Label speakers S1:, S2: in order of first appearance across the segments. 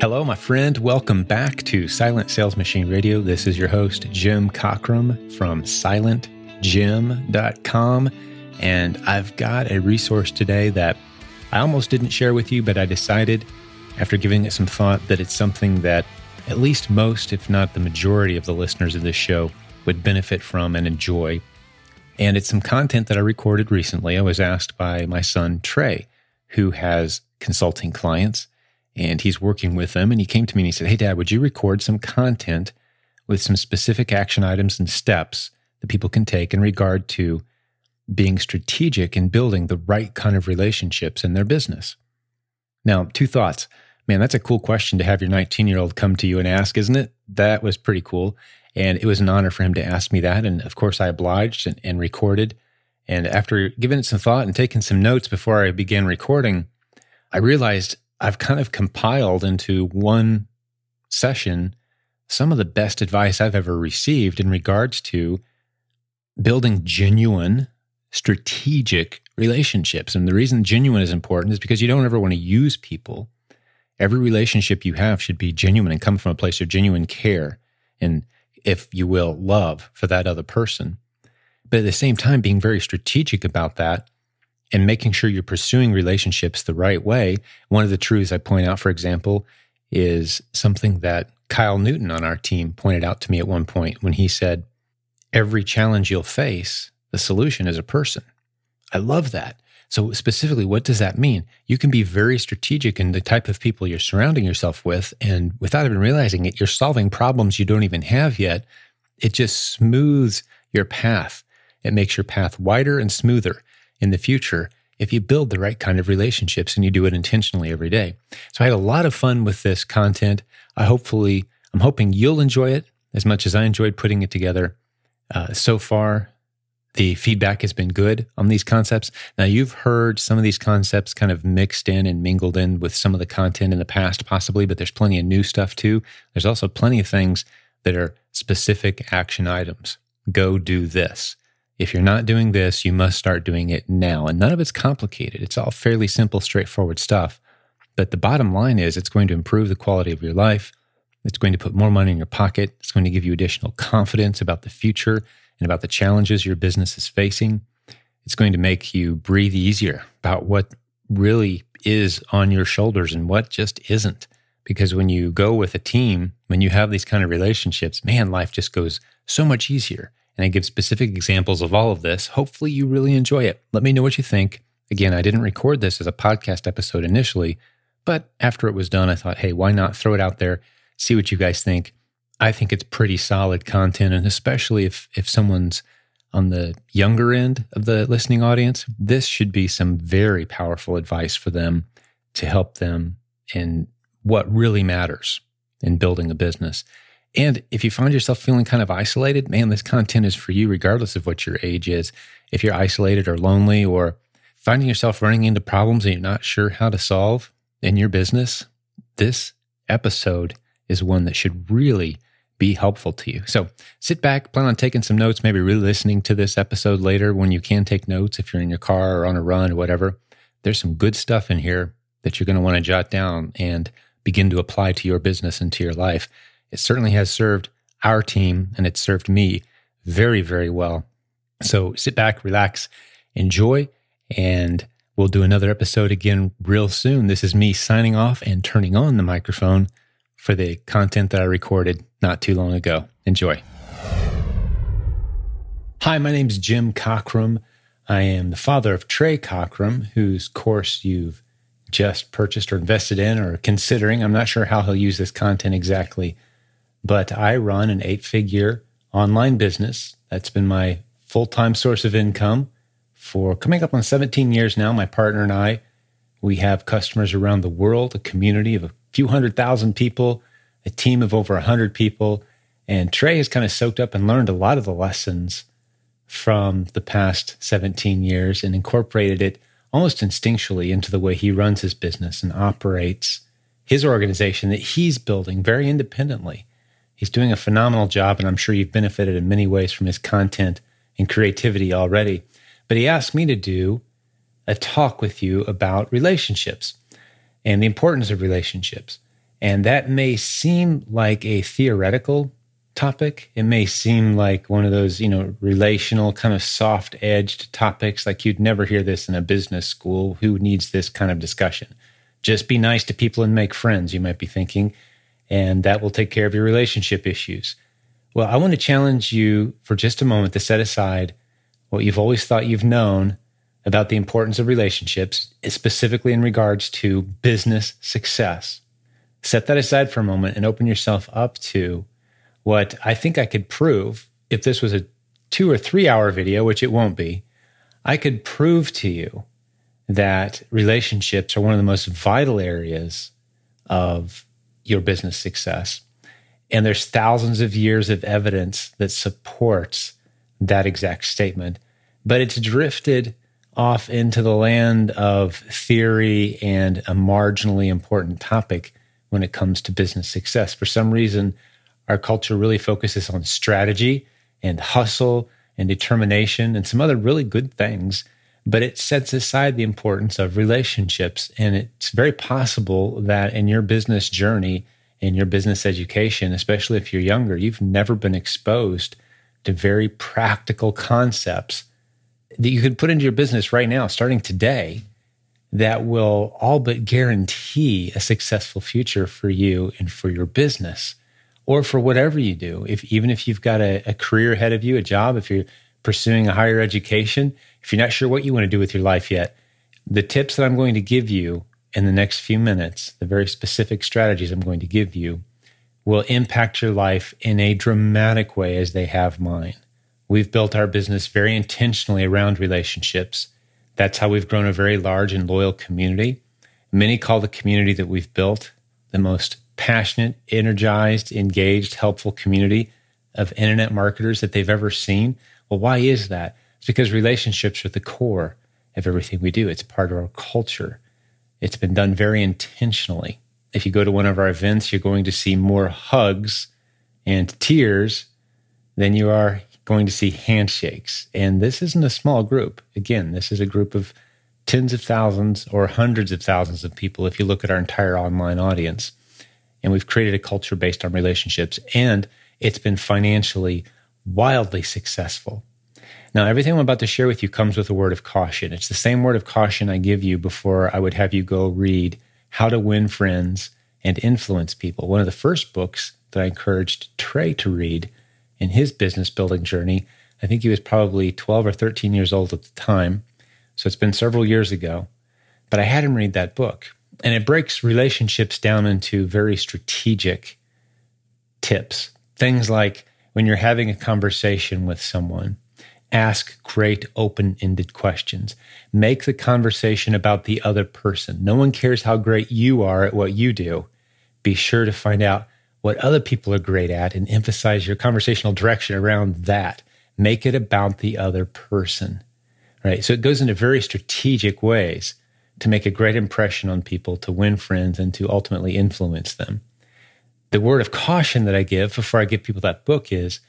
S1: Hello, my friend. Welcome back to Silent Sales Machine Radio. This is your host, Jim Cockrum from silentjim.com. And I've got a resource today that I almost didn't share with you, but I decided after giving it some thought that it's something that at least most, if not the majority of the listeners of this show would benefit from and enjoy. And it's some content that I recorded recently. I was asked by my son, Trey, who has consulting clients and he's working with them. And he came to me and he said, Hey, Dad, would you record some content with some specific action items and steps that people can take in regard to being strategic in building the right kind of relationships in their business? Now, two thoughts. Man, that's a cool question to have your 19 year old come to you and ask, isn't it? That was pretty cool. And it was an honor for him to ask me that. And of course, I obliged and, and recorded. And after giving it some thought and taking some notes before I began recording, I realized I've kind of compiled into one session some of the best advice I've ever received in regards to building genuine, strategic relationships. And the reason genuine is important is because you don't ever want to use people. Every relationship you have should be genuine and come from a place of genuine care and, if you will, love for that other person. But at the same time, being very strategic about that and making sure you're pursuing relationships the right way. One of the truths I point out, for example, is something that Kyle Newton on our team pointed out to me at one point when he said, Every challenge you'll face, the solution is a person. I love that. So, specifically, what does that mean? You can be very strategic in the type of people you're surrounding yourself with. And without even realizing it, you're solving problems you don't even have yet. It just smooths your path. It makes your path wider and smoother in the future if you build the right kind of relationships and you do it intentionally every day. So I had a lot of fun with this content. I hopefully, I'm hoping you'll enjoy it as much as I enjoyed putting it together. Uh, so far, the feedback has been good on these concepts. Now, you've heard some of these concepts kind of mixed in and mingled in with some of the content in the past, possibly, but there's plenty of new stuff too. There's also plenty of things that are specific action items. Go do this. If you're not doing this, you must start doing it now. And none of it's complicated. It's all fairly simple, straightforward stuff. But the bottom line is it's going to improve the quality of your life. It's going to put more money in your pocket. It's going to give you additional confidence about the future and about the challenges your business is facing. It's going to make you breathe easier about what really is on your shoulders and what just isn't. Because when you go with a team, when you have these kind of relationships, man, life just goes so much easier and I give specific examples of all of this. Hopefully, you really enjoy it. Let me know what you think. Again, I didn't record this as a podcast episode initially, but after it was done, I thought, hey, why not throw it out there, see what you guys think. I think it's pretty solid content, and especially if if someone's on the younger end of the listening audience, this should be some very powerful advice for them to help them in what really matters in building a business. And if you find yourself feeling kind of isolated, man, this content is for you, regardless of what your age is. If you're isolated or lonely or finding yourself running into problems and you're not sure how to solve in your business, this episode is one that should really be helpful to you. So sit back, plan on taking some notes, maybe re listening to this episode later when you can take notes if you're in your car or on a run or whatever. There's some good stuff in here that you're going to want to jot down and begin to apply to your business and to your life. It certainly has served our team and it's served me very, very well. So sit back, relax, enjoy, and we'll do another episode again real soon. This is me signing off and turning on the microphone for the content that I recorded not too long ago. Enjoy. Hi, my name is Jim Cockrum. I am the father of Trey Cockrum, whose course you've just purchased or invested in or considering. I'm not sure how he'll use this content exactly but I run an eight figure online business. That's been my full time source of income for coming up on 17 years now. My partner and I, we have customers around the world, a community of a few hundred thousand people, a team of over 100 people. And Trey has kind of soaked up and learned a lot of the lessons from the past 17 years and incorporated it almost instinctually into the way he runs his business and operates his organization that he's building very independently. He's doing a phenomenal job, and I'm sure you've benefited in many ways from his content and creativity already. But he asked me to do a talk with you about relationships and the importance of relationships. And that may seem like a theoretical topic. It may seem like one of those, you know, relational kind of soft edged topics. Like you'd never hear this in a business school. Who needs this kind of discussion? Just be nice to people and make friends, you might be thinking, and that will take care of your relationship issues. Well, I want to challenge you for just a moment to set aside what you've always thought you've known about the importance of relationships, specifically in regards to business success. Set that aside for a moment and open yourself up to what I think I could prove if this was a two or three hour video, which it won't be. I could prove to you that relationships are one of the most vital areas of your business success. And there's thousands of years of evidence that supports that exact statement. But it's drifted off into the land of theory and a marginally important topic when it comes to business success. For some reason, our culture really focuses on strategy and hustle and determination and some other really good things, but it sets aside the importance of relationships. And it's very possible that in your business journey, in your business education, especially if you're younger, you've never been exposed to very practical concepts that you could put into your business right now, starting today, that will all but guarantee a successful future for you and for your business or for whatever you do. If even if you've got a, a career ahead of you, a job, if you're pursuing a higher education, if you're not sure what you want to do with your life yet, the tips that I'm going to give you in the next few minutes, the very specific strategies I'm going to give you, will impact your life in a dramatic way as they have mine. We've built our business very intentionally around relationships. That's how we've grown a very large and loyal community. Many call the community that we've built the most passionate, energized, engaged, helpful community of internet marketers that they've ever seen. Well, why is that? It's because relationships are the core of everything we do. It's part of our culture. It's been done very intentionally. If you go to one of our events, you're going to see more hugs and tears than you are going to see handshakes. And this isn't a small group. Again, this is a group of tens of thousands or hundreds of thousands of people if you look at our entire online audience. And we've created a culture based on relationships, and it's been financially wildly successful. Now, everything I'm about to share with you comes with a word of caution. It's the same word of caution I give you before I would have you go read How to Win Friends and Influence People. One of the first books that I encouraged Trey to read in his business building journey. I think he was probably 12 or 13 years old at the time. So it's been several years ago. But I had him read that book. And it breaks relationships down into very strategic tips. Things like when you're having a conversation with someone, ask great open ended questions. Make the conversation about the other person. No one cares how great you are at what you do. Be sure to find out what other people are great at and emphasize your conversational direction around that. Make it about the other person. Right. So it goes into very strategic ways to make a great impression on people, to win friends, and to ultimately influence them. The word of caution that I give before I give people that book is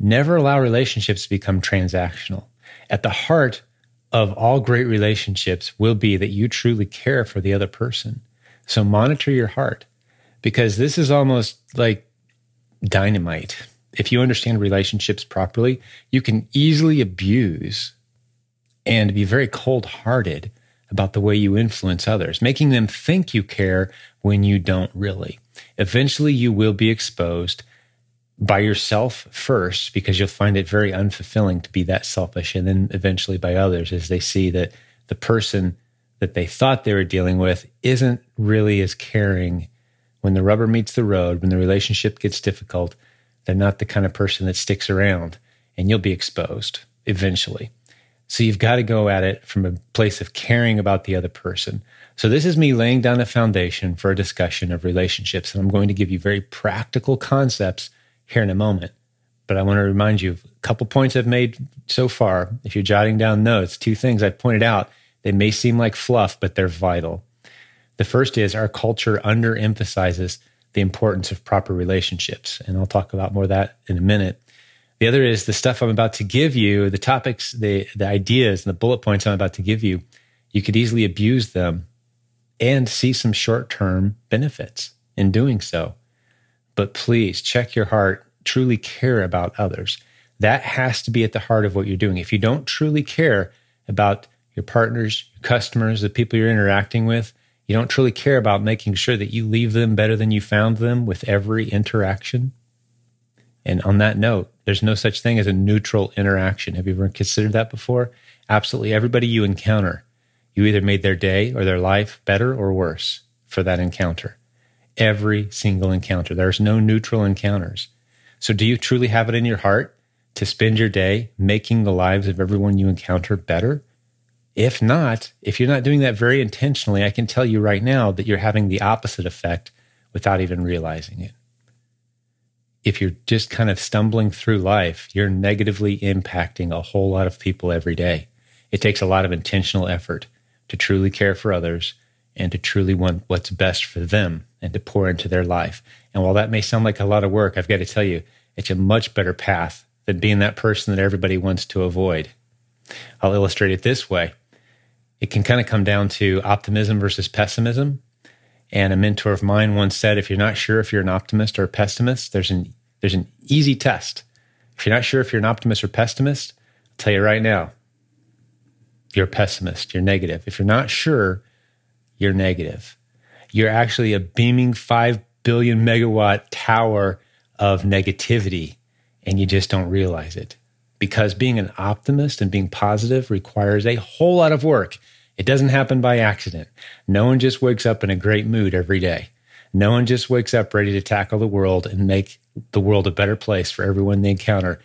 S1: never allow relationships to become transactional. At the heart of all great relationships will be that you truly care for the other person. So monitor your heart because this is almost like dynamite. If you understand relationships properly, you can easily abuse and be very cold hearted about the way you influence others, making them think you care when you don't really. Eventually, you will be exposed by yourself first because you'll find it very unfulfilling to be that selfish, and then eventually by others as they see that the person that they thought they were dealing with isn't really as caring when the rubber meets the road, when the relationship gets difficult, they're not the kind of person that sticks around and you'll be exposed eventually. So you've got to go at it from a place of caring about the other person. So this is me laying down a foundation for a discussion of relationships. And I'm going to give you very practical concepts here in a moment. But I want to remind you a couple points I've made so far. If you're jotting down notes, two things I pointed out. They may seem like fluff, but they're vital. The first is our culture underemphasizes the importance of proper relationships. And I'll talk about more of that in a minute. The other is the stuff I'm about to give you, the topics, the, the ideas, and the bullet points I'm about to give you. You could easily abuse them and see some short term benefits in doing so. But please check your heart, truly care about others. That has to be at the heart of what you're doing. If you don't truly care about your partners, your customers, the people you're interacting with, you don't truly care about making sure that you leave them better than you found them with every interaction. And on that note, there's no such thing as a neutral interaction. Have you ever considered that before? Absolutely. Everybody you encounter, you either made their day or their life better or worse for that encounter. Every single encounter. There's no neutral encounters. So, do you truly have it in your heart to spend your day making the lives of everyone you encounter better? If not, if you're not doing that very intentionally, I can tell you right now that you're having the opposite effect without even realizing it. If you're just kind of stumbling through life, you're negatively impacting a whole lot of people every day. It takes a lot of intentional effort to truly care for others and to truly want what's best for them and to pour into their life. And while that may sound like a lot of work, I've got to tell you, it's a much better path than being that person that everybody wants to avoid. I'll illustrate it this way it can kind of come down to optimism versus pessimism. And a mentor of mine once said, if you're not sure if you're an optimist or a pessimist, there's an there's an easy test. If you're not sure if you're an optimist or pessimist, I'll tell you right now, you're a pessimist, you're negative. If you're not sure, you're negative. You're actually a beaming 5 billion megawatt tower of negativity, and you just don't realize it because being an optimist and being positive requires a whole lot of work. It doesn't happen by accident. No one just wakes up in a great mood every day. No one just wakes up ready to tackle the world and make the world a better place for everyone they encounter.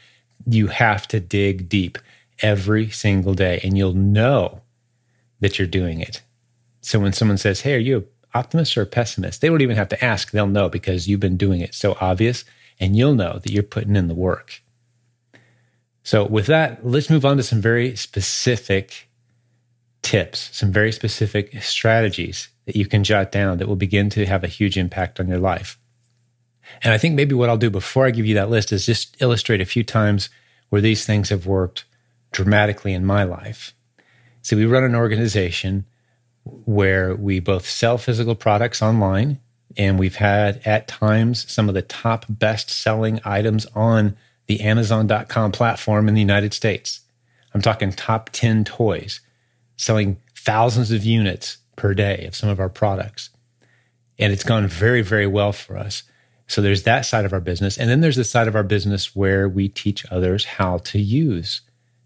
S1: You have to dig deep every single day, and you'll know that you're doing it. So when someone says, Hey, are you an optimist or a pessimist? They don't even have to ask. They'll know because you've been doing it so obvious, and you'll know that you're putting in the work. So, with that, let's move on to some very specific tips, some very specific strategies that you can jot down that will begin to have a huge impact on your life. And I think maybe what I'll do before I give you that list is just illustrate a few times where these things have worked dramatically in my life. So, we run an organization where we both sell physical products online and we've had at times some of the top best selling items on the Amazon.com platform in the United States. I'm talking top 10 toys, selling thousands of units per day of some of our products. And it's gone very, very well for us. So there's that side of our business. And then there's the side of our business where we teach others how to use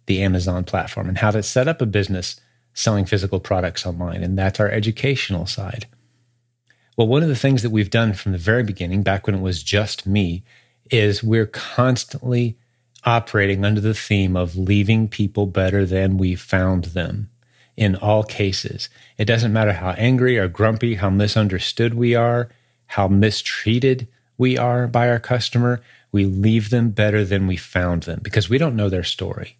S1: the Amazon platform and how to set up a business selling physical products online. And that's our educational side. Well, one of the things that we've done from the very beginning, back when it was just me, is we're constantly operating under the theme of leaving people better than we found them in all cases. It doesn't matter how angry or grumpy, how misunderstood we are, how mistreated we are by our customer, we leave them better than we found them because we don't know their story.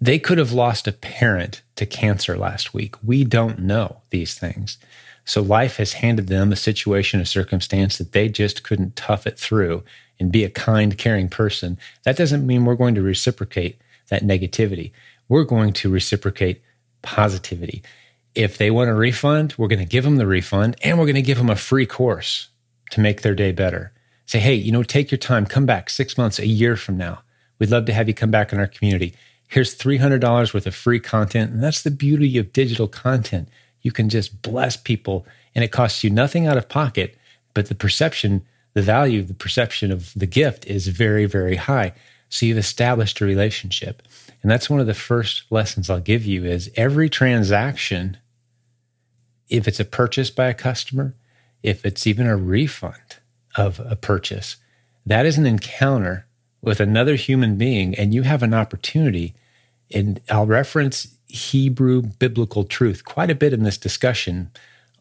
S1: They could have lost a parent to cancer last week. We don't know these things. So life has handed them a situation, a circumstance that they just couldn't tough it through and be a kind, caring person, that doesn't mean we're going to reciprocate that negativity. We're going to reciprocate positivity. If they want a refund, we're going to give them the refund and we're going to give them a free course to make their day better. Say, hey, you know, take your time, come back six months, a year from now. We'd love to have you come back in our community. Here's $300 worth of free content. And that's the beauty of digital content. You can just bless people and it costs you nothing out of pocket, but the perception the value, the perception of the gift is very, very high. So you've established a relationship. And that's one of the first lessons I'll give you is every transaction, if it's a purchase by a customer, if it's even a refund of a purchase, that is an encounter with another human being and you have an opportunity. And I'll reference Hebrew biblical truth quite a bit in this discussion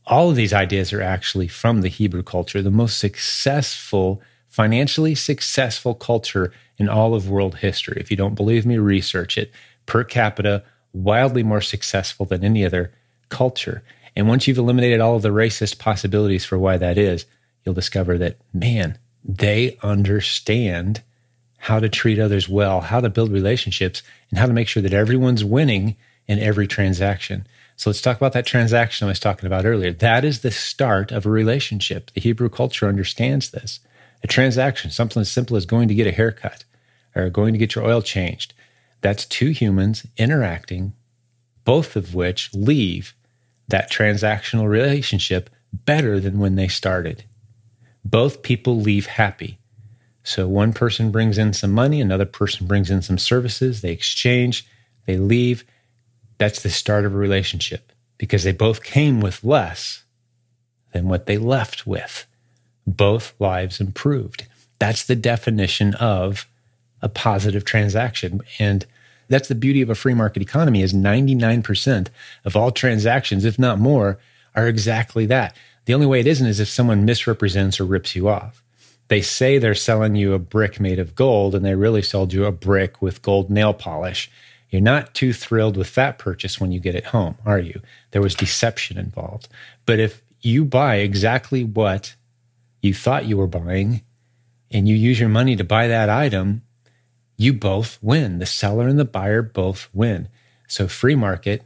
S1: all of these ideas are actually from the Hebrew culture, the most successful, financially successful culture in all of world history. If you don't believe me, research it. Per capita, wildly more successful than any other culture. And once you've eliminated all of the racist possibilities for why that is, you'll discover that, man, they understand how to treat others well, how to build relationships, and how to make sure that everyone's winning in every transaction. So let's talk about that transaction I was talking about earlier. That is the start of a relationship. The Hebrew culture understands this. A transaction, something as simple as going to get a haircut or going to get your oil changed. That's two humans interacting, both of which leave that transactional relationship better than when they started. Both people leave happy. So one person brings in some money, another person brings in some services, they exchange, they leave. That's the start of a relationship because they both came with less than what they left with. Both lives improved. That's the definition of a positive transaction. And that's the beauty of a free market economy is 99% of all transactions, if not more, are exactly that. The only way it isn't is if someone misrepresents or rips you off. They say they're selling you a brick made of gold and they really sold you a brick with gold nail polish. You're not too thrilled with that purchase when you get it home, are you? There was deception involved. But if you buy exactly what you thought you were buying and you use your money to buy that item, you both win. The seller and the buyer both win. So, free market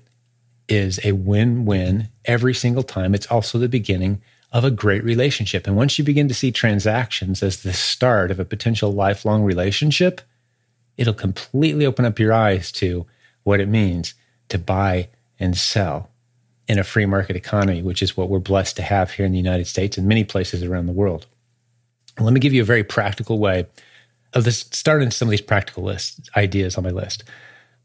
S1: is a win win every single time. It's also the beginning of a great relationship. And once you begin to see transactions as the start of a potential lifelong relationship, it'll completely open up your eyes to what it means to buy and sell in a free market economy, which is what we're blessed to have here in the United States and many places around the world. Let me give you a very practical way of this, starting some of these practical list ideas on my list.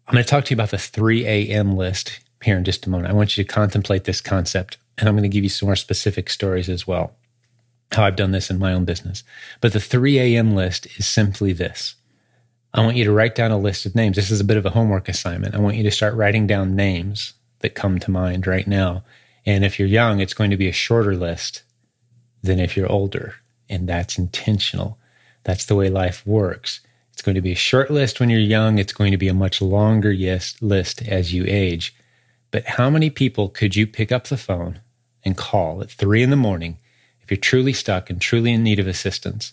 S1: I'm going to talk to you about the 3 a.m. list here in just a moment. I want you to contemplate this concept, and I'm going to give you some more specific stories as well, how I've done this in my own business. But the 3 a.m. list is simply this I want you to write down a list of names. This is a bit of a homework assignment. I want you to start writing down names that come to mind right now. And if you're young, it's going to be a shorter list than if you're older. And that's intentional. That's the way life works. It's going to be a short list when you're young. It's going to be a much longer yes list as you age. But how many people could you pick up the phone and call at three in the morning if you're truly stuck and truly in need of assistance?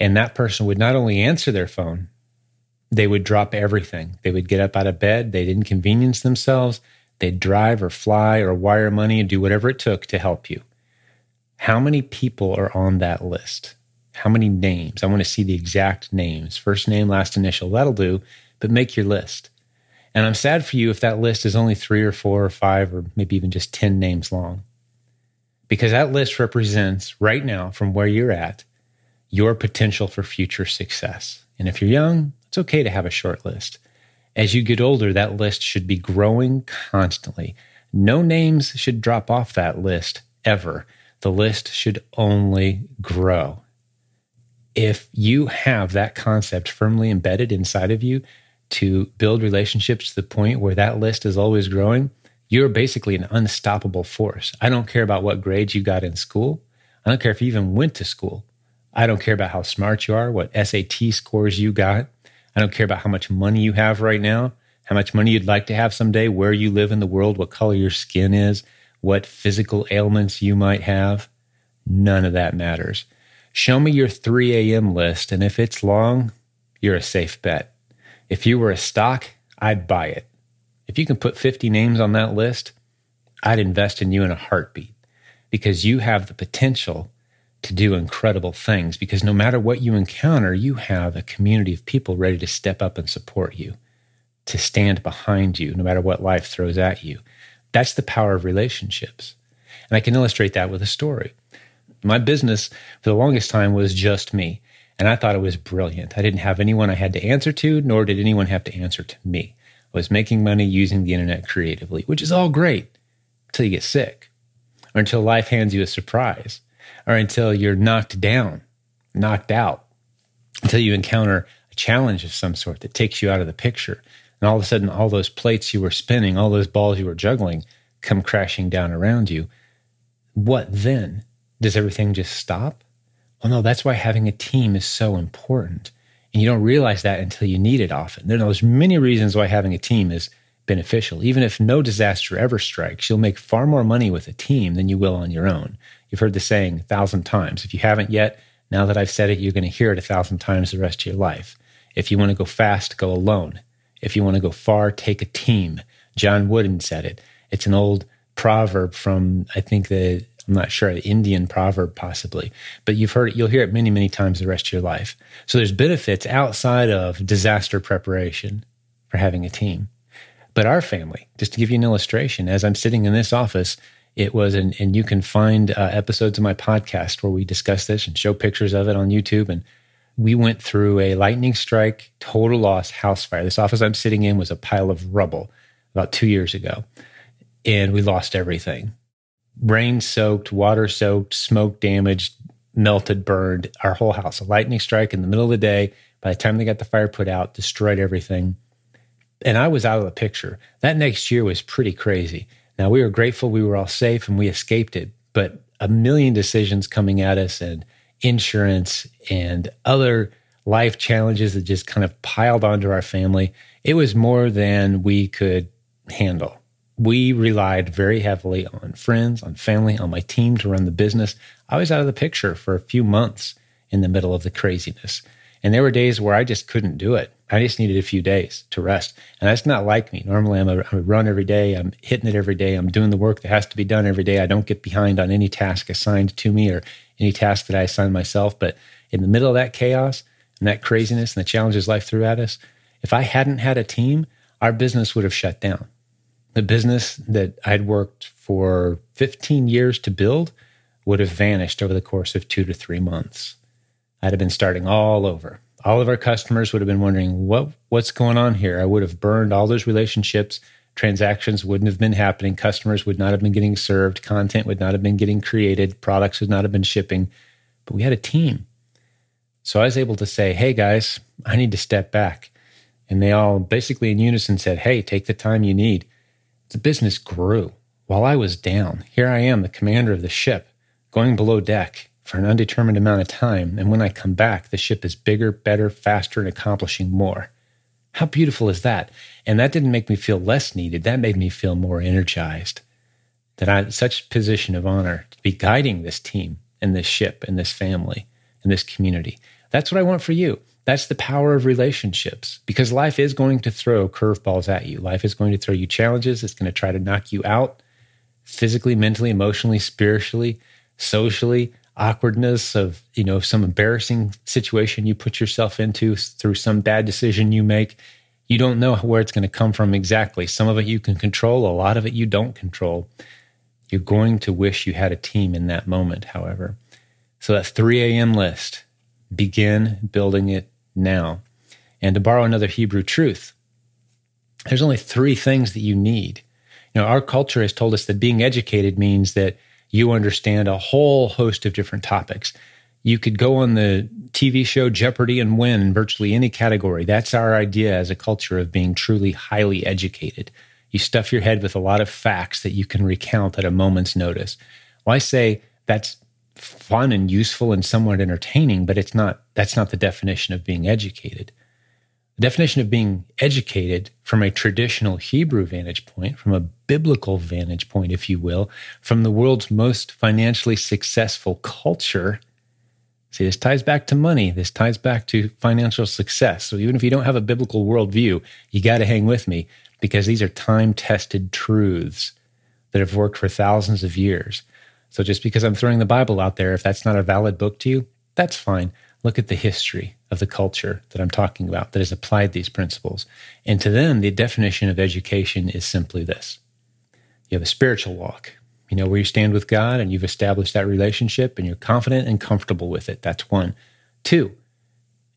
S1: And that person would not only answer their phone, they would drop everything. They would get up out of bed. They'd inconvenience themselves. They'd drive or fly or wire money and do whatever it took to help you. How many people are on that list? How many names? I want to see the exact names. First name, last initial. That'll do, but make your list. And I'm sad for you if that list is only three or four or five or maybe even just 10 names long. Because that list represents right now, from where you're at, your potential for future success. And if you're young, it's okay to have a short list. As you get older, that list should be growing constantly. No names should drop off that list ever. The list should only grow. If you have that concept firmly embedded inside of you to build relationships to the point where that list is always growing, you're basically an unstoppable force. I don't care about what grades you got in school. I don't care if you even went to school. I don't care about how smart you are, what SAT scores you got. I don't care about how much money you have right now, how much money you'd like to have someday, where you live in the world, what color your skin is, what physical ailments you might have. None of that matters. Show me your 3 a.m. list, and if it's long, you're a safe bet. If you were a stock, I'd buy it. If you can put 50 names on that list, I'd invest in you in a heartbeat because you have the potential to do incredible things because no matter what you encounter, you have a community of people ready to step up and support you, to stand behind you, no matter what life throws at you. That's the power of relationships. And I can illustrate that with a story. My business for the longest time was just me, and I thought it was brilliant. I didn't have anyone I had to answer to, nor did anyone have to answer to me. Was making money using the internet creatively, which is all great until you get sick or until life hands you a surprise or until you're knocked down, knocked out, until you encounter a challenge of some sort that takes you out of the picture. And all of a sudden, all those plates you were spinning, all those balls you were juggling come crashing down around you. What then? Does everything just stop? Well, no, that's why having a team is so important. And you don't realize that until you need it often. There's many reasons why having a team is beneficial. Even if no disaster ever strikes, you'll make far more money with a team than you will on your own. You've heard the saying a thousand times. If you haven't yet, now that I've said it, you're going to hear it a thousand times the rest of your life. If you want to go fast, go alone. If you want to go far, take a team. John Wooden said it. It's an old proverb from, I think, the, I'm not sure, an Indian proverb possibly, but you've heard it, you'll hear it many, many times the rest of your life. So there's benefits outside of disaster preparation for having a team. But our family, just to give you an illustration, as I'm sitting in this office, it was, and, and you can find uh, episodes of my podcast where we discuss this and show pictures of it on YouTube. And we went through a lightning strike, total loss house fire. This office I'm sitting in was a pile of rubble about two years ago, and we lost everything. Rain soaked, water soaked, smoke damaged, melted, burned our whole house. A lightning strike in the middle of the day. By the time they got the fire put out, destroyed everything. And I was out of the picture. That next year was pretty crazy. Now, we were grateful we were all safe and we escaped it, but a million decisions coming at us and insurance and other life challenges that just kind of piled onto our family. It was more than we could handle. We relied very heavily on friends, on family, on my team to run the business. I was out of the picture for a few months in the middle of the craziness. And there were days where I just couldn't do it. I just needed a few days to rest. And that's not like me. Normally, I'm a, a run every day. I'm hitting it every day. I'm doing the work that has to be done every day. I don't get behind on any task assigned to me or any task that I assign myself. But in the middle of that chaos and that craziness and the challenges life threw at us, if I hadn't had a team, our business would have shut down. The business that I'd worked for 15 years to build would have vanished over the course of two to three months. I'd have been starting all over. All of our customers would have been wondering what what's going on here. I would have burned all those relationships. Transactions wouldn't have been happening. Customers would not have been getting served. Content would not have been getting created. Products would not have been shipping. But we had a team. So I was able to say, hey guys, I need to step back. And they all basically in unison said, hey, take the time you need. The business grew while I was down. Here I am, the commander of the ship, going below deck for an undetermined amount of time. And when I come back, the ship is bigger, better, faster, and accomplishing more. How beautiful is that? And that didn't make me feel less needed. That made me feel more energized. That I'm such a position of honor to be guiding this team and this ship and this family and this community. That's what I want for you. That's the power of relationships because life is going to throw curveballs at you. Life is going to throw you challenges. It's going to try to knock you out physically, mentally, emotionally, spiritually, socially, awkwardness of you know some embarrassing situation you put yourself into through some bad decision you make. You don't know where it's going to come from exactly. Some of it you can control a lot of it you don't control. You're going to wish you had a team in that moment however. So that 3 a.m list begin building it now and to borrow another hebrew truth there's only three things that you need you know our culture has told us that being educated means that you understand a whole host of different topics. You could go on the TV show Jeopardy and win in virtually any category. That's our idea as a culture of being truly highly educated. You stuff your head with a lot of facts that you can recount at a moment's notice. Well, I say that's fun and useful and somewhat entertaining, but it's not that's not the definition of being educated. The definition of being educated from a traditional Hebrew vantage point, from a biblical vantage point, if you will, from the world's most financially successful culture. See, this ties back to money. This ties back to financial success. So even if you don't have a biblical worldview, you got to hang with me because these are time tested truths that have worked for thousands of years. So just because I'm throwing the Bible out there, if that's not a valid book to you, that's fine look at the history of the culture that I'm talking about that has applied these principles. And to them, the definition of education is simply this you have a spiritual walk. You know where you stand with God and you've established that relationship and you're confident and comfortable with it. That's one. Two,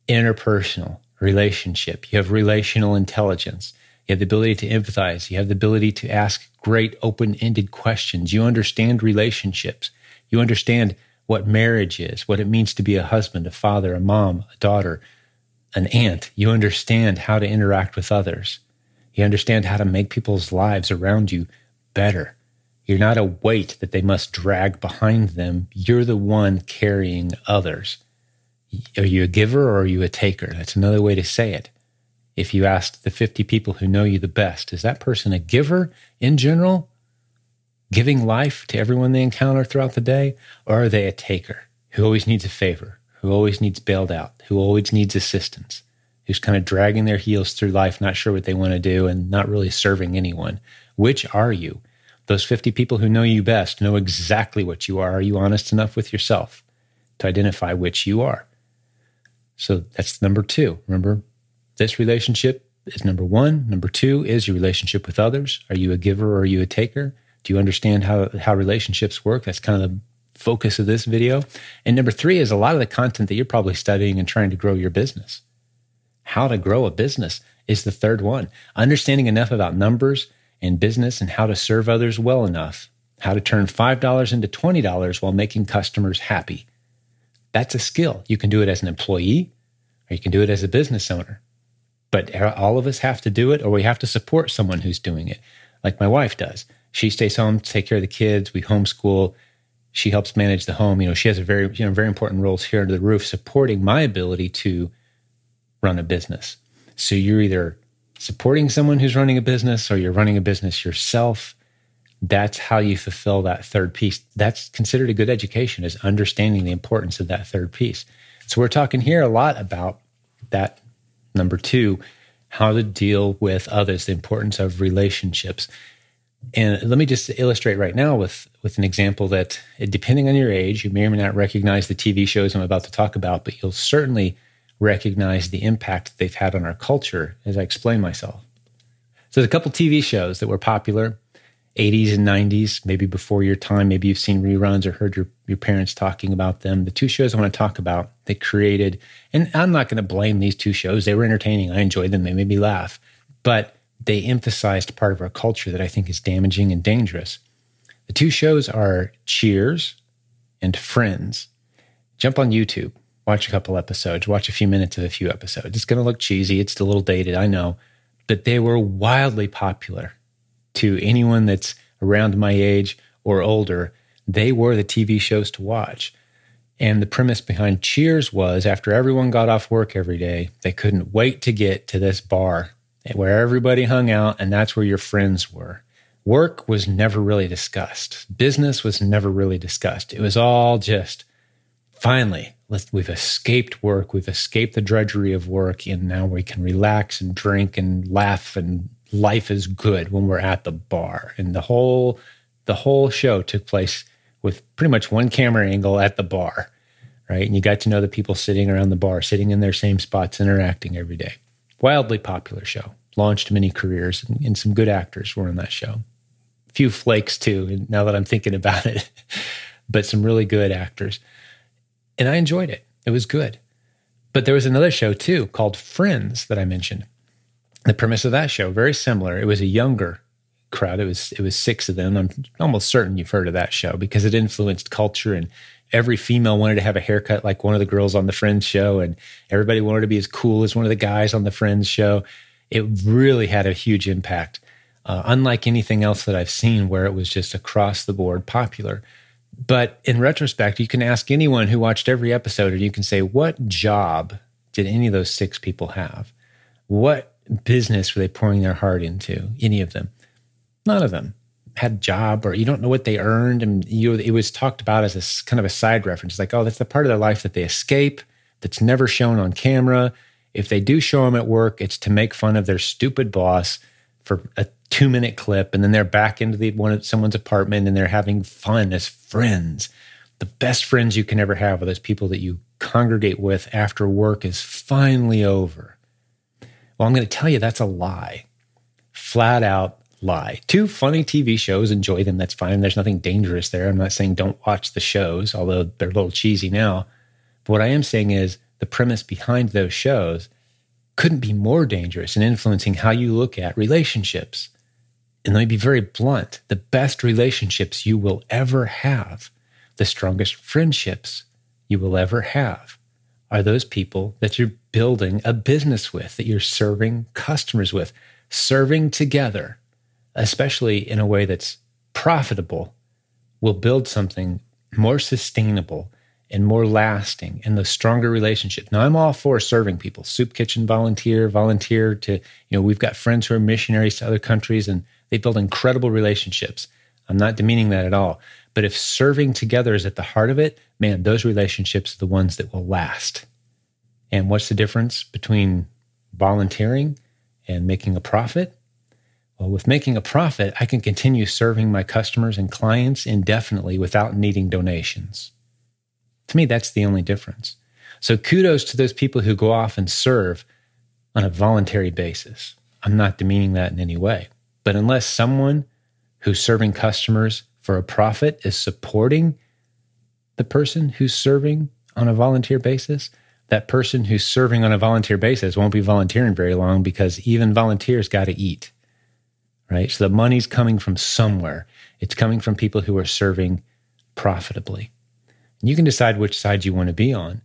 S1: interpersonal relationship. You have relational intelligence. You have the ability to empathize. You have the ability to ask great open ended questions. You understand relationships. You understand what marriage is, what it means to be a husband, a father, a mom, a daughter, an aunt. You understand how to interact with others. You understand how to make people's lives around you better. You're not a weight that they must drag behind them. You're the one carrying others. Are you a giver or are you a taker? That's another way to say it. If you ask the 50 people who know you the best, is that person a giver in general giving life to everyone they encounter throughout the day? Or are they a taker who always needs a favor, who always needs bailed out, who always needs assistance, who's kind of dragging their heels through life, not sure what they want to do, and not really serving anyone? Which are you? Those 50 people who know you best know exactly what you are. Are you honest enough with yourself to identify which you are? So that's number two. Remember, this relationship is number one. Number two is your relationship with others. Are you a giver or are you a taker? Do you understand how, how relationships work? That's kind of the focus of this video. And number three is a lot of the content that you're probably studying and trying to grow your business. How to grow a business is the third one. Understanding enough about numbers and business and how to serve others well enough, how to turn $5 into $20 while making customers happy. That's a skill. You can do it as an employee or you can do it as a business owner. But all of us have to do it or we have to support someone who's doing it, like my wife does. She stays home to take care of the kids. We homeschool. She helps manage the home. You know, she has a very, you know, very important roles here under the roof, supporting my ability to run a business. So you're either supporting someone who's running a business or you're running a business yourself. That's how you fulfill that third piece. That's considered a good education is understanding the importance of that third piece. So we're talking here a lot about that number 2, how to deal with others, the importance of relationships. And let me just illustrate right now with with an example that depending on your age, you may or may not recognize the TV shows I'm about to talk about, but you'll certainly recognize the impact they've had on our culture as I explain myself. So there's a couple TV shows that were popular, 80s and 90s, maybe before your time. Maybe you've seen reruns or heard your, your parents talking about them. The two shows I want to talk about, they created, and I'm not going to blame these two shows. They were entertaining. I enjoyed them. They made me laugh. But they emphasized part of our culture that I think is damaging and dangerous. The two shows are Cheers and Friends. Jump on YouTube watch a couple episodes, watch a few minutes of a few episodes. It's going to look cheesy, it's a little dated, I know, but they were wildly popular to anyone that's around my age or older. They were the TV shows to watch. And the premise behind Cheers was after everyone got off work every day, they couldn't wait to get to this bar where everybody hung out, and that's where your friends were. Work was never really discussed, business was never really discussed. It was all just finally we've escaped work, we've escaped the drudgery of work, and now we can relax and drink and laugh, and life is good when we're at the bar. And the whole the whole show took place with pretty much one camera angle at the bar, right? And you got to know the people sitting around the bar, sitting in their same spots, interacting every day. Wildly popular show, launched many careers, and, and some good actors were on that show. A few flakes too, now that I'm thinking about it, but some really good actors and I enjoyed it. It was good. But there was another show too called Friends that I mentioned. The premise of that show very similar. It was a younger crowd. It was it was six of them. I'm almost certain you've heard of that show because it influenced culture and every female wanted to have a haircut like one of the girls on the Friends show and everybody wanted to be as cool as one of the guys on the Friends show. It really had a huge impact. Uh, unlike anything else that I've seen where it was just across the board popular. But in retrospect, you can ask anyone who watched every episode, and you can say, what job did any of those six people have? What business were they pouring their heart into? Any of them? None of them had a job, or you don't know what they earned. And you, it was talked about as a kind of a side reference, like, oh, that's the part of their life that they escape, that's never shown on camera. If they do show them at work, it's to make fun of their stupid boss for a two minute clip and then they're back into the one someone's apartment and they're having fun as friends the best friends you can ever have are those people that you congregate with after work is finally over well i'm going to tell you that's a lie flat out lie. Two funny tv shows enjoy them that's fine. There's nothing dangerous there. I'm not saying don't watch the shows although they're a little cheesy now. But what i am saying is the premise behind those shows couldn't be more dangerous in influencing how you look at relationships. And let me be very blunt the best relationships you will ever have, the strongest friendships you will ever have, are those people that you're building a business with, that you're serving customers with, serving together, especially in a way that's profitable, will build something more sustainable and more lasting and the stronger relationship. Now I'm all for serving people, soup kitchen volunteer, volunteer to, you know, we've got friends who are missionaries to other countries and they build incredible relationships. I'm not demeaning that at all. But if serving together is at the heart of it, man, those relationships are the ones that will last. And what's the difference between volunteering and making a profit? Well, with making a profit, I can continue serving my customers and clients indefinitely without needing donations. To me, that's the only difference. So kudos to those people who go off and serve on a voluntary basis. I'm not demeaning that in any way. But unless someone who's serving customers for a profit is supporting the person who's serving on a volunteer basis, that person who's serving on a volunteer basis won't be volunteering very long because even volunteers got to eat, right? So the money's coming from somewhere. It's coming from people who are serving profitably. And you can decide which side you want to be on,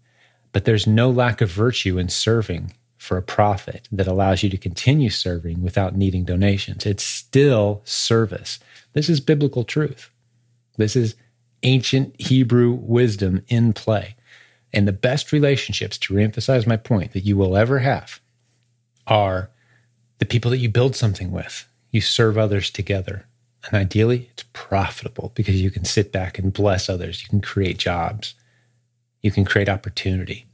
S1: but there's no lack of virtue in serving for a profit that allows you to continue serving without needing donations. It's still service. This is biblical truth. This is ancient Hebrew wisdom in play. And the best relationships, to reemphasize my point, that you will ever have are the people that you build something with. You serve others together. And ideally, it's profitable because you can sit back and bless others. You can create jobs. You can create opportunity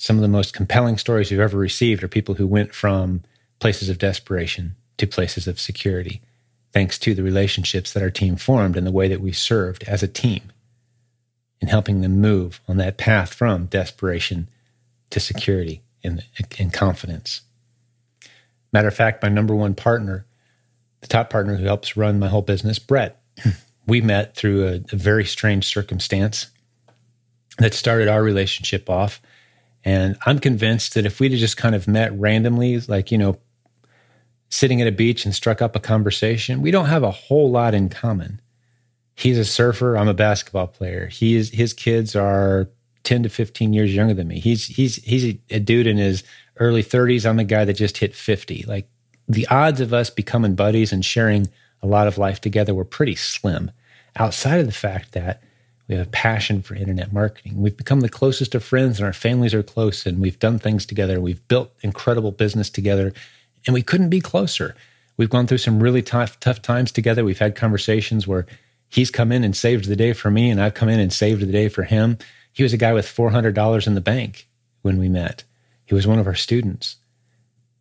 S1: some of the most compelling stories we've ever received are people who went from places of desperation to places of security, thanks to the relationships that our team formed and the way that we served as a team in helping them move on that path from desperation to security and, and confidence. Matter of fact, my number one partner, the top partner who helps run my whole business, Brett, we met through a, a very strange circumstance that started our relationship off and I'm convinced that if we'd just kind of met randomly, like, you know, sitting at a beach and struck up a conversation, we don't have a whole lot in common. He's a surfer, I'm a basketball player. He is, his kids are 10 to 15 years younger than me. He's he's he's a, a dude in his early 30s. I'm a guy that just hit 50. Like the odds of us becoming buddies and sharing a lot of life together were pretty slim outside of the fact that we have a passion for internet marketing. We've become the closest of friends, and our families are close, and we've done things together. We've built incredible business together, and we couldn't be closer. We've gone through some really tough, tough times together. We've had conversations where he's come in and saved the day for me, and I've come in and saved the day for him. He was a guy with $400 in the bank when we met. He was one of our students.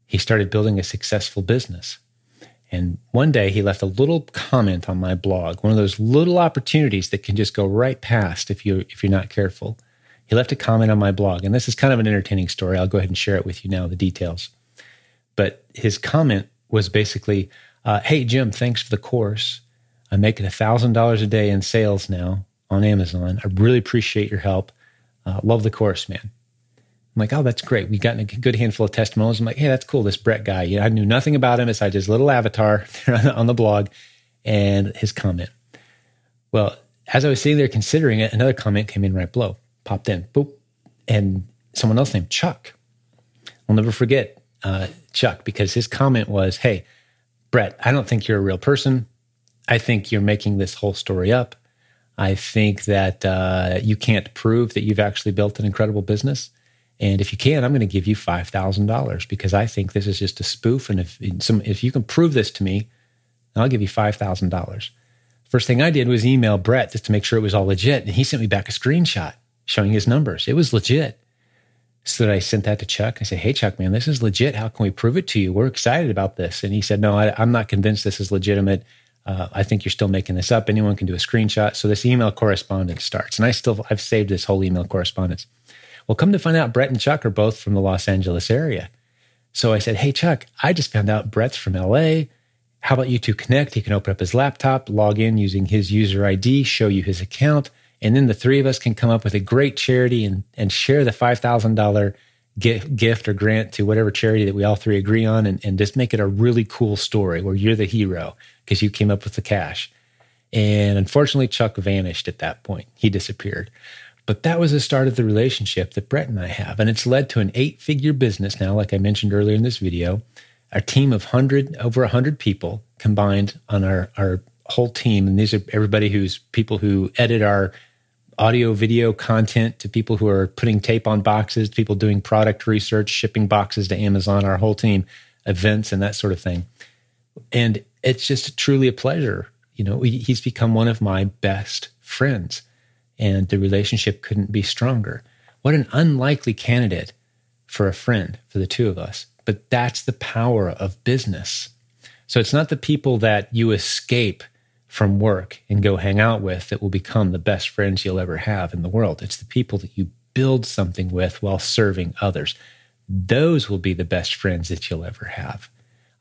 S1: He started building a successful business. And one day he left a little comment on my blog, one of those little opportunities that can just go right past if you if you're not careful. He left a comment on my blog, and this is kind of an entertaining story. I'll go ahead and share it with you now, the details. But his comment was basically, uh, "Hey Jim, thanks for the course. I'm making a thousand dollars a day in sales now on Amazon. I really appreciate your help. Uh, love the course, man. I'm like, oh, that's great. We've gotten a good handful of testimonials. I'm like, hey, that's cool. This Brett guy, you know, I knew nothing about him besides his little avatar on the blog and his comment. Well, as I was sitting there considering it, another comment came in right below, popped in, boop, and someone else named Chuck. I'll never forget uh, Chuck because his comment was, hey, Brett, I don't think you're a real person. I think you're making this whole story up. I think that uh, you can't prove that you've actually built an incredible business. And if you can, I'm going to give you five thousand dollars because I think this is just a spoof. And if some, if you can prove this to me, I'll give you five thousand dollars. First thing I did was email Brett just to make sure it was all legit, and he sent me back a screenshot showing his numbers. It was legit. So that I sent that to Chuck. I said, "Hey, Chuck, man, this is legit. How can we prove it to you? We're excited about this." And he said, "No, I, am not convinced this is legitimate. Uh, I think you're still making this up. Anyone can do a screenshot." So this email correspondence starts, and I still I've saved this whole email correspondence. Well, come to find out, Brett and Chuck are both from the Los Angeles area. So I said, Hey, Chuck, I just found out Brett's from LA. How about you two connect? He can open up his laptop, log in using his user ID, show you his account, and then the three of us can come up with a great charity and, and share the $5,000 gift or grant to whatever charity that we all three agree on and, and just make it a really cool story where you're the hero because you came up with the cash. And unfortunately, Chuck vanished at that point. He disappeared. But that was the start of the relationship that Brett and I have. And it's led to an eight figure business now, like I mentioned earlier in this video. a team of 100, over 100 people combined on our, our whole team. And these are everybody who's people who edit our audio, video content to people who are putting tape on boxes, people doing product research, shipping boxes to Amazon, our whole team, events, and that sort of thing. And it's just truly a pleasure. You know, he's become one of my best friends and the relationship couldn't be stronger. What an unlikely candidate for a friend for the two of us. But that's the power of business. So it's not the people that you escape from work and go hang out with that will become the best friends you'll ever have in the world. It's the people that you build something with while serving others. Those will be the best friends that you'll ever have.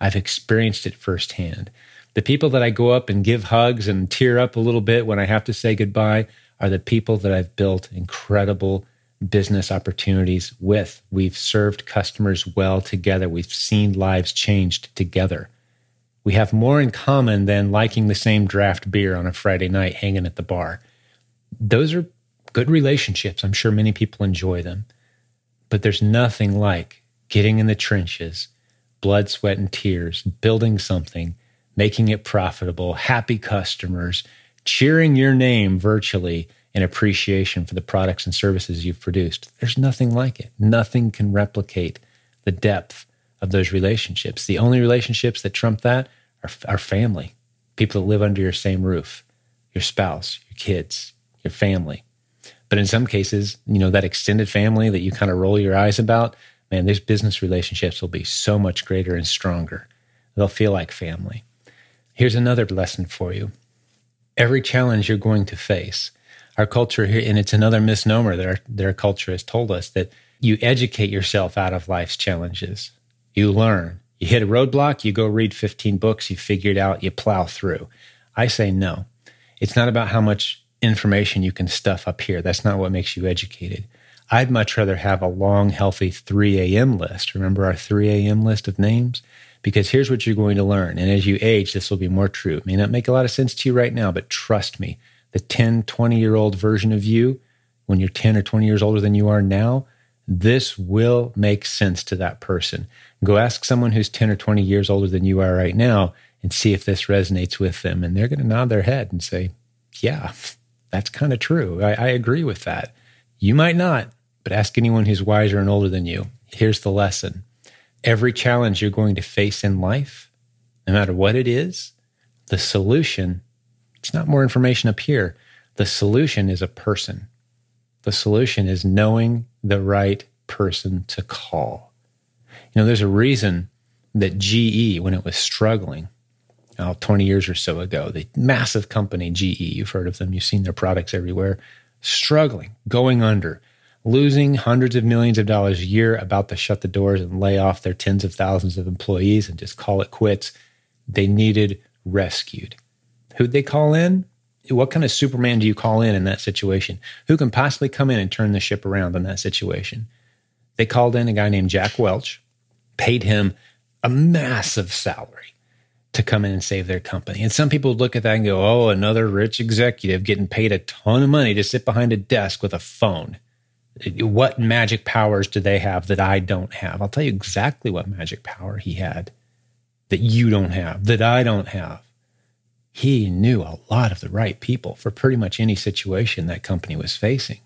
S1: I've experienced it firsthand. The people that I go up and give hugs and tear up a little bit when I have to say goodbye are the people that I've built incredible business opportunities with. We've served customers well together. We've seen lives changed together. We have more in common than liking the same draft beer on a Friday night hanging at the bar. Those are good relationships. I'm sure many people enjoy them. But there's nothing like getting in the trenches, blood, sweat, and tears, building something, making it profitable, happy customers, cheering your name virtually in appreciation for the products and services you've produced. There's nothing like it. Nothing can replicate the depth of those relationships. The only relationships that trump that are, are family, people that live under your same roof, your spouse, your kids, your family. But in some cases, you know, that extended family that you kind of roll your eyes about, man, these business relationships will be so much greater and stronger. They'll feel like family. Here's another lesson for you. Every challenge you're going to face, our culture here, and it's another misnomer that our, culture has told us that you educate yourself out of life's challenges. You learn. You hit a roadblock, you go read 15 books, you figure it out, you plow through. I say no. It's not about how much information you can stuff up here. That's not what makes you educated. I'd much rather have a long, healthy 3 a.m. list. Remember our 3 a.m. list of names? Because here's what you're going to learn. And as you age, this will be more true. It may not make a lot of sense to you right now, but trust me, the 10, 20 year old version of you, when you're 10 or 20 years older than you are now, this will make sense to that person. Go ask someone who's 10 or 20 years older than you are right now and see if this resonates with them. And they're going to nod their head and say, Yeah, that's kind of true. I, I, agree with that. You might not, but ask anyone who's wiser and older than you. Here's the lesson every challenge you're going to face in life, no matter what it is, the solution, it's not more information up here. The solution is a person. The solution is knowing the right person to call. You know, there's a reason that GE, when it was struggling, oh, 20 years or so ago, the massive company GE, you've heard of them, you've seen their products everywhere, struggling, going under, losing hundreds of millions of dollars a year, about to shut the doors and lay off their tens of thousands of employees and just call it quits. They needed rescued. Who'd they call in? What kind of Superman do you call in in that situation? Who can possibly come in and turn the ship around in that situation? They called in a guy named Jack Welch, paid him a massive salary to come in and save their company. And some people look at that and go, oh, another rich executive getting paid a ton of money to sit behind a desk with a phone. What magic powers do they have that I don't have? I'll tell you exactly what magic power he had that you don't have, that I don't have. He knew a lot of the right people for pretty much any situation that company was facing.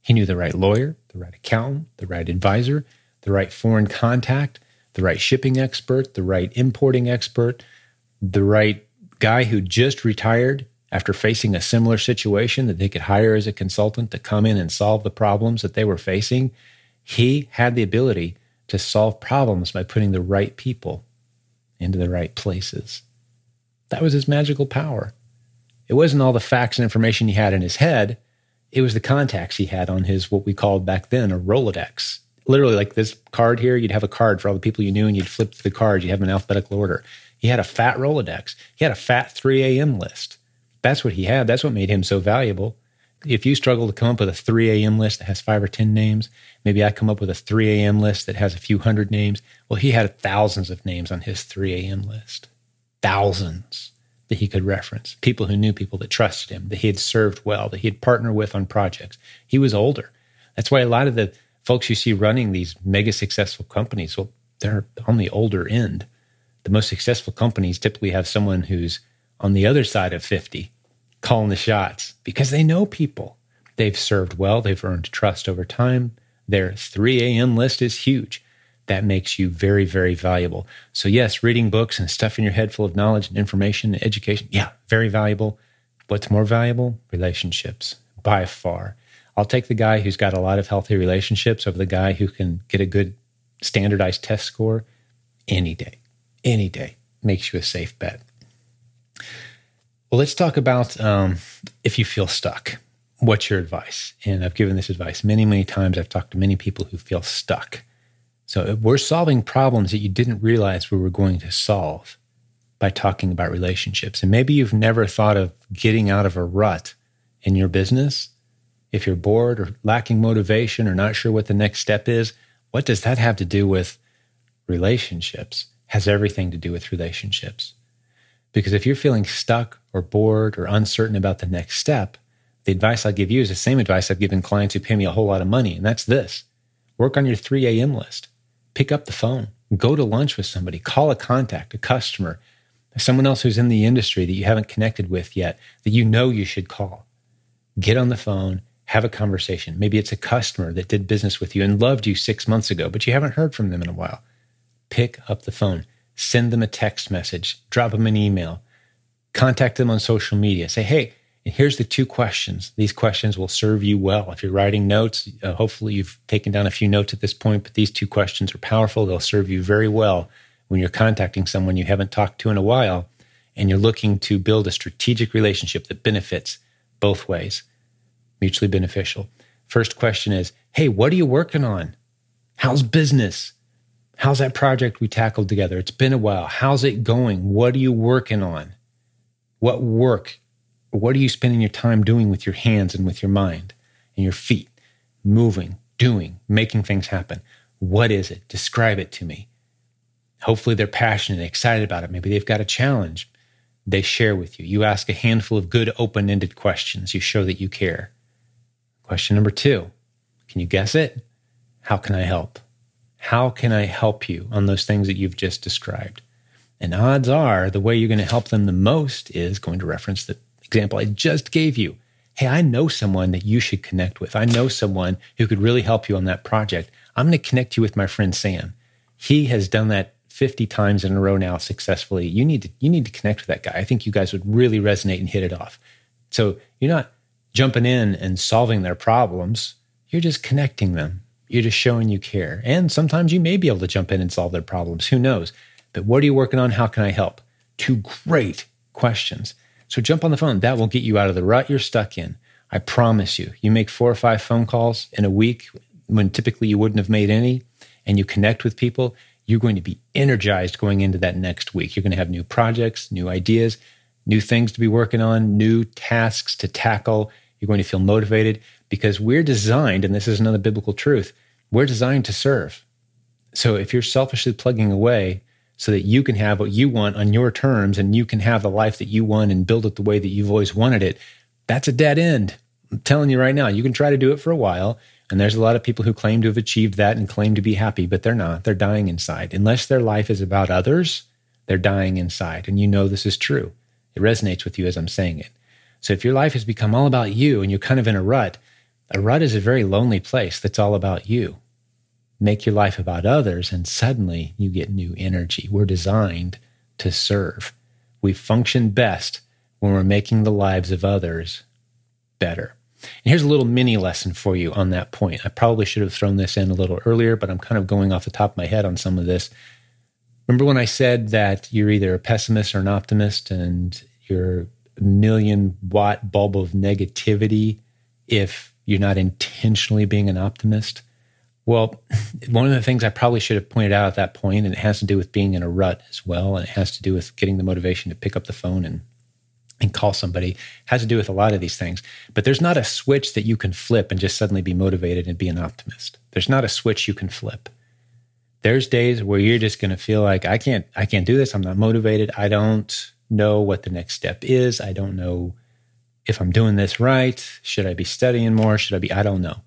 S1: He knew the right lawyer, the right accountant, the right advisor, the right foreign contact, the right shipping expert, the right importing expert, the right guy who just retired after facing a similar situation that they could hire as a consultant to come in and solve the problems that they were facing. He had the ability to solve problems by putting the right people into the right places. That was his magical power. It wasn't all the facts and information he had in his head, it was the contacts he had on his what we called back then a Rolodex. Literally, like this card here, you'd have a card for all the people you knew, and you'd flip the cards. You have them in alphabetical order. He had a fat Rolodex. He had a fat 3 a.m. list. That's what he had. That's what made him so valuable. If you struggle to come up with a 3 a.m. list that has five or 10 names, maybe I come up with a 3 a.m. list that has a few hundred names. Well, he had thousands of names on his 3 a.m. list. Thousands that he could reference, people who knew people that trusted him, that he had served well, that he had partnered with on projects. He was older. That's why a lot of the folks you see running these mega successful companies, well, they're on the older end. The most successful companies typically have someone who's on the other side of 50 calling the shots because they know people. They've served well, they've earned trust over time. Their 3 a.m. list is huge that makes you very, very valuable. So, yes, reading books and stuffing your head full of knowledge and information and education, yeah, very valuable. What's more valuable? Relationships by far. I'll take the guy who's got a lot of healthy relationships over the guy who can get a good standardized test score any day, any day. makes you a safe bet. Well, let's talk about um, if you feel stuck. What's your advice? And I've given this advice many, many times. I've talked to many people who feel stuck. So we're solving problems that you didn't realize we were going to solve by talking about relationships. And maybe you've never thought of getting out of a rut in your business. If you're bored or lacking motivation or not sure what the next step is, what does that have to do with relationships? Has everything to do with relationships. Because if you're feeling stuck or bored or uncertain about the next step, the advice I give you is the same advice I've given clients who pay me a whole lot of money, and that's this work on your 3 a.m. list, pick up the phone, go to lunch with somebody, call a contact, a customer, someone else who's in the industry that you haven't connected with yet that you know you should call. Get on the phone, have a conversation. Maybe it's a customer that did business with you and loved you six months ago, but you haven't heard from them in a while. Pick up the phone, send them a text message, drop them an email, contact them on social media. Say, hey, and here's the two questions. These questions will serve you well. If you're writing notes, uh, hopefully you've taken down a few notes at this point, but these two questions are powerful. They'll serve you very well when you're contacting someone you haven't talked to in a while and you're looking to build a strategic relationship that benefits both ways, mutually beneficial. First question is Hey, what are you working on? How's business? How's that project we tackled together? It's been a while. How's it going? What are you working on? What work? What are you spending your time doing with your hands and with your mind and your feet? Moving, doing, making things happen. What is it? Describe it to me. Hopefully, they're passionate, and excited about it. Maybe they've got a challenge they share with you. You ask a handful of good, open ended questions. You show that you care. Question number two Can you guess it? How can I help? How can I help you on those things that you've just described? And odds are the way you're going to help them the most is going to reference the example I just gave you. Hey, I know someone that you should connect with. I know someone who could really help you on that project. I'm going to connect you with my friend Sam. He has done that 50 times in a row now successfully. You need to you need to connect with that guy. I think you guys would really resonate and hit it off. So you're not jumping in and solving their problems. You're just connecting them. You're just showing you care. And sometimes you may be able to jump in and solve their problems. Who knows? But what are you working on? How can I help? Two great questions. So jump on the phone. That will get you out of the rut you're stuck in. I promise you. You make four or five phone calls in a week when typically you wouldn't have made any, and you connect with people you're going to be energized going into that next week. You're going to have new projects, new ideas, new things to be working on, new tasks to tackle. You're going to feel motivated because we're designed, and this is another biblical truth, we're designed to serve. So if you're selfishly plugging away so that you can have what you want on your terms and you can have the life that you want and build it the way that you've always wanted it, that's a dead end. I'm telling you right now, you can try to do it for a while and there's a lot of people who claim to have achieved that and claim to be happy, but they're not. They're dying inside. Unless their life is about others, they're dying inside. And you know this is true. It resonates with you as I'm saying it. So if your life has become all about you and you're kind of in a rut, a rut is a very lonely place that's all about you. Make your life about others, and suddenly you get new energy. We're designed to serve. We function best when we're making the lives of others better. And here's a little mini lesson for you on that point. I probably should have thrown this in a little earlier, but I'm kind of going off the top of my head on some of this. Remember when I said that you're either a pessimist or an optimist and you're million watt bulb of negativity if you're not intentionally being an optimist? Well, one of the things I probably should have pointed out at that point, and it has to do with being in a rut as well, and it has to do with getting the motivation to pick up the phone and and call somebody has to do with a lot of these things. But there's not a switch that you can flip and just suddenly be motivated and be an optimist. There's not a switch you can flip. There's days where you're just going to feel like I can't I can't do this. I'm not motivated. I don't know what the next step is. I don't know if I'm doing this right. Should I be studying more? Should I be I don't know.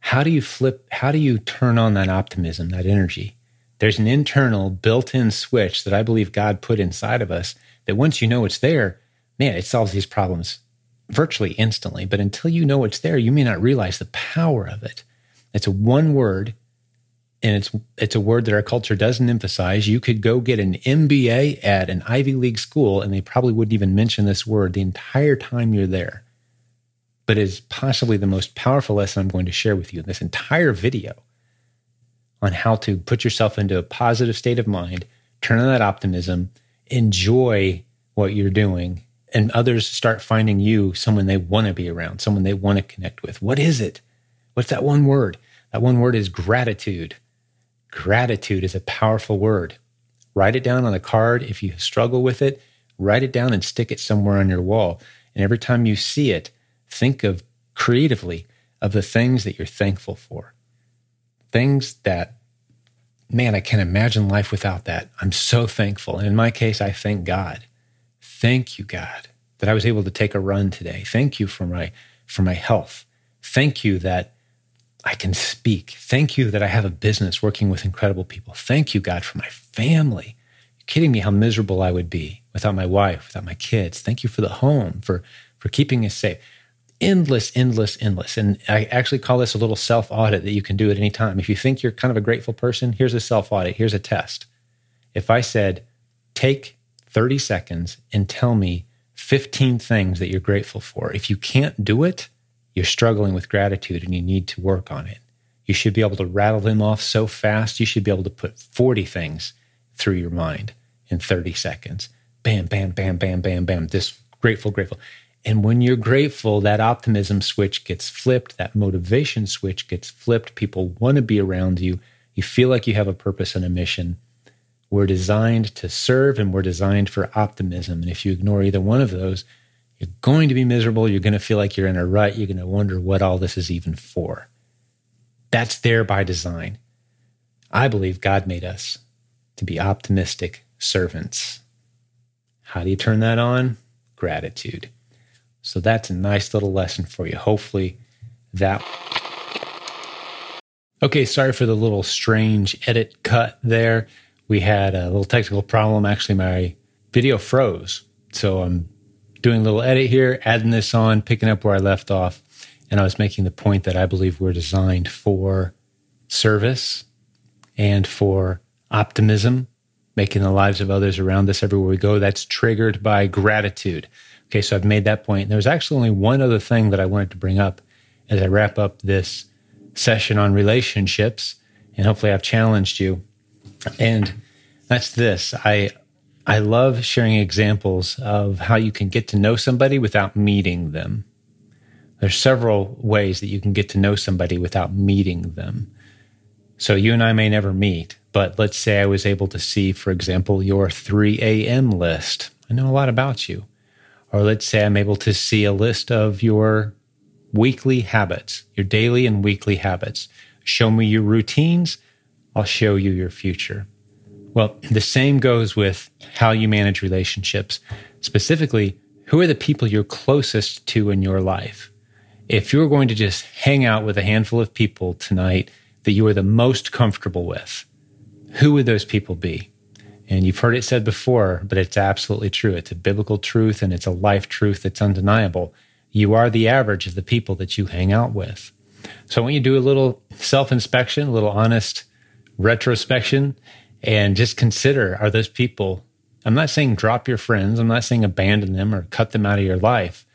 S1: How do you flip how do you turn on that optimism, that energy? There's an internal built-in switch that I believe God put inside of us that once you know it's there, man, it solves these problems virtually instantly. But until you know it's there, you may not realize the power of it. It's a one word, and it's it's a word that our culture doesn't emphasize. You could go get an MBA at an Ivy League school, and they probably wouldn't even mention this word the entire time you're there. But it is possibly the most powerful lesson I'm going to share with you in this entire video on how to put yourself into a positive state of mind, turn on that optimism, enjoy what you're doing and others start finding you someone they want to be around, someone they want to connect with. What is it? What's that one word? That one word is gratitude. Gratitude is a powerful word. Write it down on a card. If you struggle with it, write it down and stick it somewhere on your wall. And every time you see it, think of creatively of the things that you're thankful for. Things that, man, I can't imagine life without that. I'm so thankful. And in my case, I thank God. Thank you, God, that I was able to take a run today. Thank you for my for my health. Thank you that I can speak. Thank you that I have a business working with incredible people. Thank you, God, for my family. You're kidding me how miserable I would be without my wife, without my kids. Thank you for the home, for for keeping us safe. Endless, endless, endless. And I actually call this a little self audit that you can do at any time. If you think you're kind of a grateful person, here's a self audit. Here's a test. If I said, take 30 seconds and tell me 15 things that you're grateful for. If you can't do it, you're struggling with gratitude and you need to work on it. You should be able to rattle them off so fast, you should be able to put 40 things through your mind in 30 seconds. Bam, bam, bam, bam, bam, bam. This grateful, grateful. And when you're grateful, that optimism switch gets flipped, that motivation switch gets flipped. People want to be around you. You feel like you have a purpose and a mission. We're designed to serve and we're designed for optimism. And if you ignore either one of those, you're going to be miserable. You're going to feel like you're in a rut. You're going to wonder what all this is even for. That's there by design. I believe God made us to be optimistic servants. How do you turn that on? Gratitude. So that's a nice little lesson for you. Hopefully, that. Okay, sorry for the little strange edit cut there we had a little technical problem. Actually, my video froze. So I'm doing a little edit here, adding this on, picking up where I left off. And I was making the point that I believe we're designed for service and for optimism, making the lives of others around us everywhere we go. That's triggered by gratitude. Okay, so I've made that point. There's actually only one other thing that I wanted to bring up as I wrap up this session on relationships. And hopefully, I've challenged you and that's this. I I love sharing examples of how you can get to know somebody without meeting them. There's several ways that you can get to know somebody without meeting them. So you and I may never meet, but let's say I was able to see, for example, your 3 a.m. list. I know a lot about you. Or let's say I'm able to see a list of your weekly habits, your daily and weekly habits. Show me your routines I'll show you your future. Well, the same goes with how you manage relationships. Specifically, who are the people you're closest to in your life? If you're going to just hang out with a handful of people tonight that you are the most comfortable with, who would those people be? And you've heard it said before, but it's absolutely true. It's a biblical truth and it's a life truth that's undeniable. You are the average of the people that you hang out with. So when you to do a little self inspection, a little honest retrospection and just consider are those people i'm not saying drop your friends i'm not saying abandon them or cut them out of your life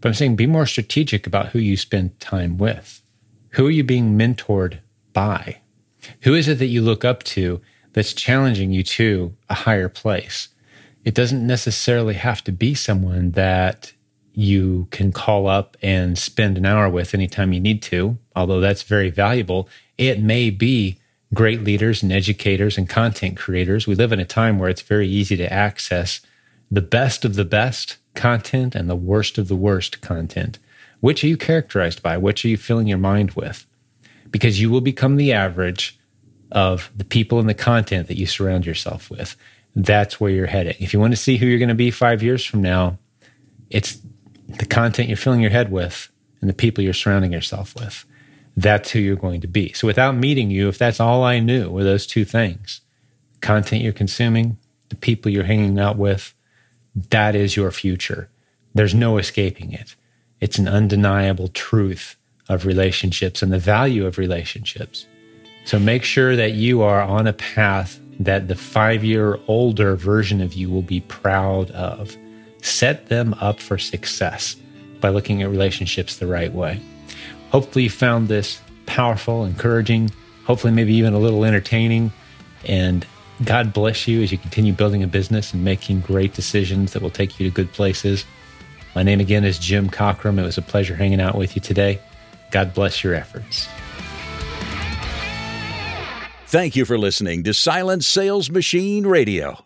S1: but i'm saying be more strategic about who you spend time with. Who are you being mentored by? Who is it that you look up to that's challenging you to a higher place? It doesn't necessarily have to be someone that you can call up and spend an hour with anytime you need to although that's very valuable. It may be great leaders and educators and content creators. We live in a time where it's very easy to access the best of the best content and the worst of the worst content. Which are you characterized by? Which are you filling your mind with? Because you will become the average of the people and the content that you surround yourself with. That's where you're heading. If you want to see who you're going to be five years from now, it's the content you're filling your head with and the people you're surrounding yourself with that's who you're going to be. So without meeting you, if that's all I knew were those two things, content you're consuming, the people you're hanging out with, that is your future. There's no escaping it. It's an undeniable truth of relationships and the value of relationships. So make sure that you are on a path that the five year older version of you will be proud of. Set them up for success by looking at relationships the right way. Hopefully, you found this powerful, encouraging, hopefully, maybe even a little entertaining. And God bless you as you continue building a business and making great decisions that will take you to good places. My name again is Jim Cockrum. It was a pleasure hanging out with you today. God bless your efforts.
S2: Thank you for listening to Silent Sales Machine Radio.